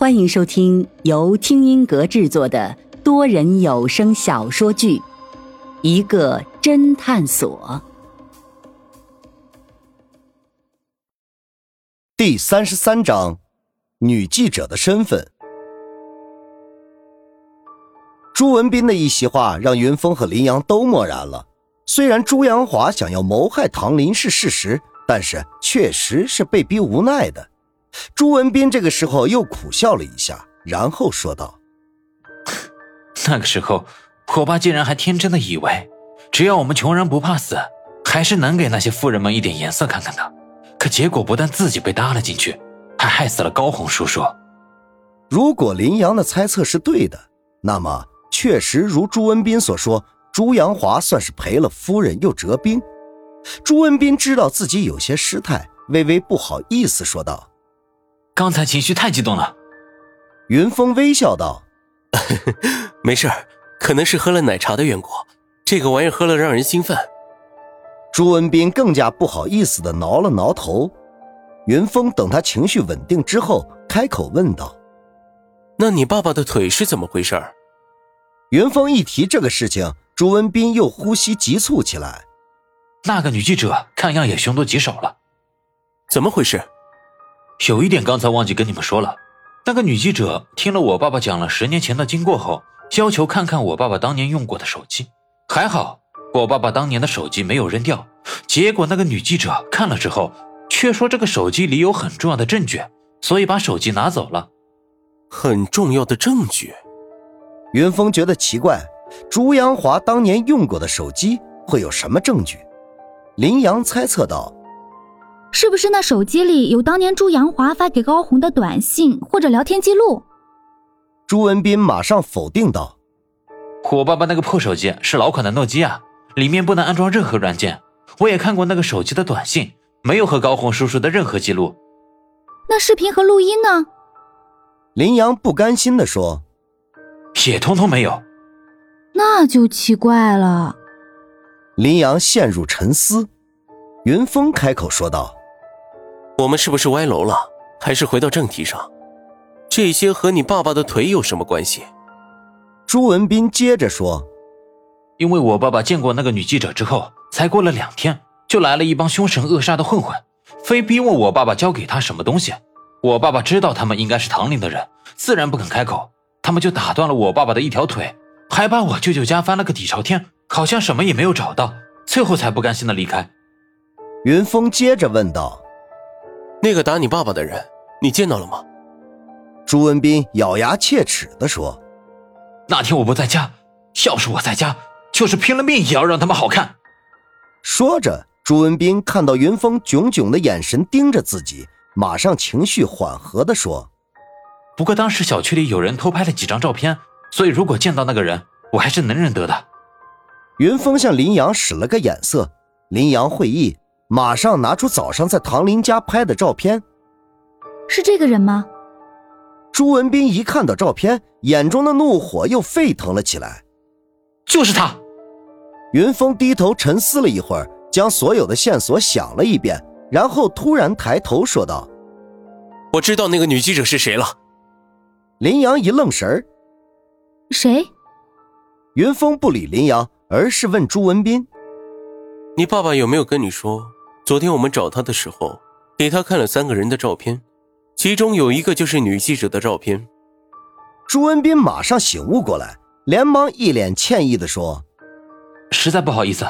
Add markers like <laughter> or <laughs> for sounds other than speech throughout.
欢迎收听由听音阁制作的多人有声小说剧《一个侦探所》第三十三章：女记者的身份。朱文斌的一席话让云峰和林阳都默然了。虽然朱阳华想要谋害唐林是事实，但是确实是被逼无奈的。朱文斌这个时候又苦笑了一下，然后说道：“那个时候，我爸竟然还天真的以为，只要我们穷人不怕死，还是能给那些富人们一点颜色看看的。可结果不但自己被搭了进去，还害死了高红叔叔。如果林阳的猜测是对的，那么确实如朱文斌所说，朱阳华算是赔了夫人又折兵。”朱文斌知道自己有些失态，微微不好意思说道。刚才情绪太激动了，云峰微笑道：“ <laughs> 没事可能是喝了奶茶的缘故，这个玩意喝了让人兴奋。”朱文斌更加不好意思的挠了挠头。云峰等他情绪稳定之后，开口问道：“那你爸爸的腿是怎么回事？”云峰一提这个事情，朱文斌又呼吸急促起来。那个女记者看样也凶多吉少了，怎么回事？有一点刚才忘记跟你们说了，那个女记者听了我爸爸讲了十年前的经过后，要求看看我爸爸当年用过的手机。还好我爸爸当年的手机没有扔掉，结果那个女记者看了之后，却说这个手机里有很重要的证据，所以把手机拿走了。很重要的证据？云峰觉得奇怪，朱阳华当年用过的手机会有什么证据？林阳猜测道。是不是那手机里有当年朱阳华发给高红的短信或者聊天记录？朱文斌马上否定道：“我爸爸那个破手机是老款的诺基亚，里面不能安装任何软件。我也看过那个手机的短信，没有和高红叔叔的任何记录。那视频和录音呢？”林阳不甘心地说：“也通通没有。”那就奇怪了。林阳陷入沉思，云峰开口说道。我们是不是歪楼了？还是回到正题上？这些和你爸爸的腿有什么关系？朱文斌接着说：“因为我爸爸见过那个女记者之后，才过了两天，就来了一帮凶神恶煞的混混，非逼问我爸爸交给他什么东西。我爸爸知道他们应该是唐林的人，自然不肯开口。他们就打断了我爸爸的一条腿，还把我舅舅家翻了个底朝天，好像什么也没有找到，最后才不甘心的离开。”云峰接着问道。那个打你爸爸的人，你见到了吗？朱文斌咬牙切齿地说：“那天我不在家，要是我在家，就是拼了命也要让他们好看。”说着，朱文斌看到云峰炯炯的眼神盯着自己，马上情绪缓和地说：“不过当时小区里有人偷拍了几张照片，所以如果见到那个人，我还是能认得的。”云峰向林阳使了个眼色，林阳会意。马上拿出早上在唐林家拍的照片，是这个人吗？朱文斌一看到照片，眼中的怒火又沸腾了起来。就是他。云峰低头沉思了一会儿，将所有的线索想了一遍，然后突然抬头说道：“我知道那个女记者是谁了。”林阳一愣神儿：“谁？”云峰不理林阳，而是问朱文斌：“你爸爸有没有跟你说？”昨天我们找他的时候，给他看了三个人的照片，其中有一个就是女记者的照片。朱文斌马上醒悟过来，连忙一脸歉意地说：“实在不好意思，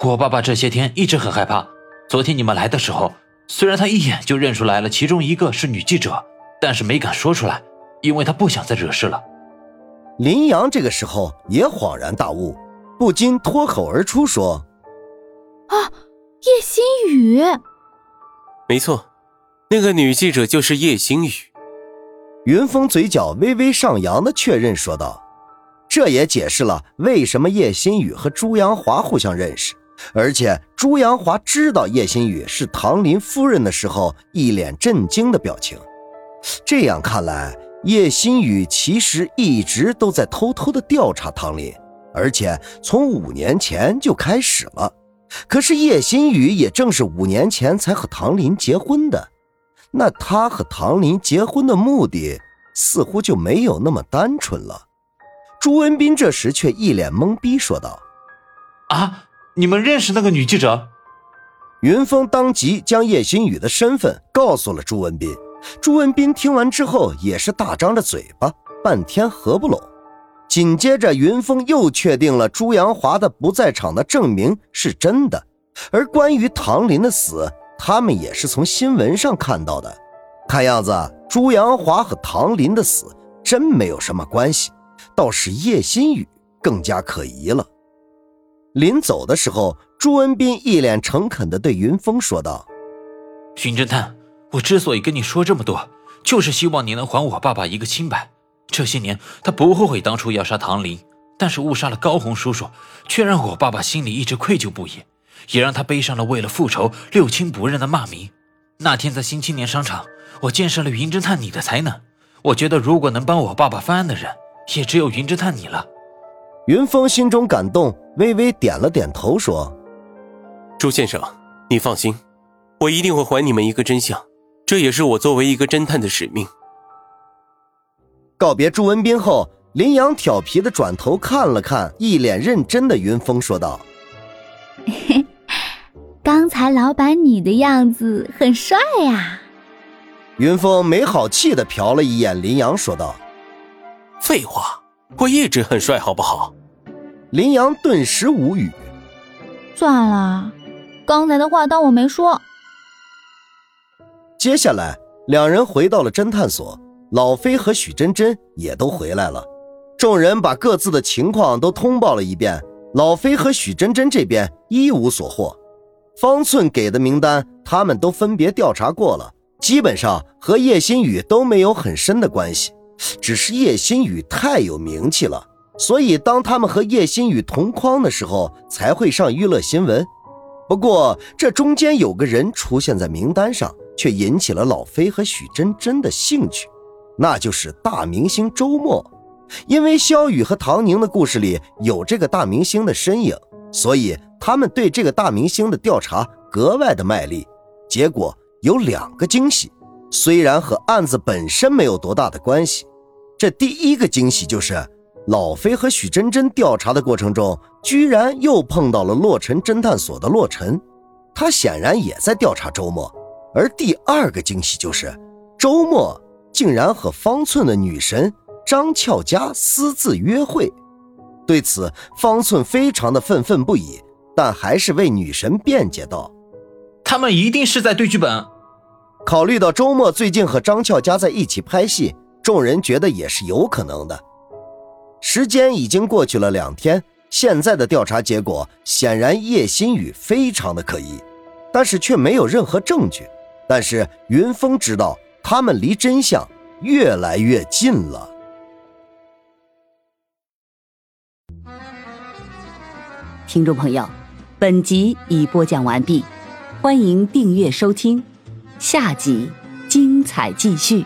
我爸爸这些天一直很害怕。昨天你们来的时候，虽然他一眼就认出来了其中一个是女记者，但是没敢说出来，因为他不想再惹事了。”林阳这个时候也恍然大悟，不禁脱口而出说：“啊！”叶新宇，没错，那个女记者就是叶新宇。云峰嘴角微微上扬的确认说道：“这也解释了为什么叶新宇和朱阳华互相认识，而且朱阳华知道叶新宇是唐林夫人的时候一脸震惊的表情。这样看来，叶新宇其实一直都在偷偷的调查唐林，而且从五年前就开始了。”可是叶新宇也正是五年前才和唐林结婚的，那他和唐林结婚的目的似乎就没有那么单纯了。朱文斌这时却一脸懵逼，说道：“啊，你们认识那个女记者？”云峰当即将叶新宇的身份告诉了朱文斌。朱文斌听完之后也是大张着嘴巴，半天合不拢。紧接着，云峰又确定了朱阳华的不在场的证明是真的，而关于唐林的死，他们也是从新闻上看到的。看样子，朱阳华和唐林的死真没有什么关系，倒是叶新宇更加可疑了。临走的时候，朱文斌一脸诚恳地对云峰说道：“寻侦探，我之所以跟你说这么多，就是希望你能还我爸爸一个清白。这些年，他不后悔当初要杀唐林，但是误杀了高红叔叔，却让我爸爸心里一直愧疚不已，也让他背上了为了复仇六亲不认的骂名。那天在新青年商场。”我见识了云侦探你的才能，我觉得如果能帮我爸爸翻案的人，也只有云侦探你了。云峰心中感动，微微点了点头，说：“朱先生，你放心，我一定会还你们一个真相，这也是我作为一个侦探的使命。”告别朱文斌后，林阳调皮的转头看了看一脸认真的云峰，说道：“ <laughs> 刚才老板你的样子很帅呀。”云峰没好气的瞟了一眼林阳，说道：“废话，我一直很帅，好不好？”林阳顿时无语。算了，刚才的话当我没说。接下来，两人回到了侦探所，老飞和许真真也都回来了。众人把各自的情况都通报了一遍。老飞和许真真这边一无所获，方寸给的名单他们都分别调查过了。基本上和叶新宇都没有很深的关系，只是叶新宇太有名气了，所以当他们和叶新宇同框的时候才会上娱乐新闻。不过这中间有个人出现在名单上，却引起了老飞和许真真的兴趣，那就是大明星周末。因为肖雨和唐宁的故事里有这个大明星的身影，所以他们对这个大明星的调查格外的卖力。结果。有两个惊喜，虽然和案子本身没有多大的关系。这第一个惊喜就是老飞和许真真调查的过程中，居然又碰到了洛尘侦探所的洛尘，他显然也在调查周末。而第二个惊喜就是周末竟然和方寸的女神张俏佳私自约会。对此，方寸非常的愤愤不已，但还是为女神辩解道。他们一定是在对剧本。考虑到周末最近和张俏佳在一起拍戏，众人觉得也是有可能的。时间已经过去了两天，现在的调查结果显然叶新宇非常的可疑，但是却没有任何证据。但是云峰知道，他们离真相越来越近了。听众朋友，本集已播讲完毕。欢迎订阅收听，下集精彩继续。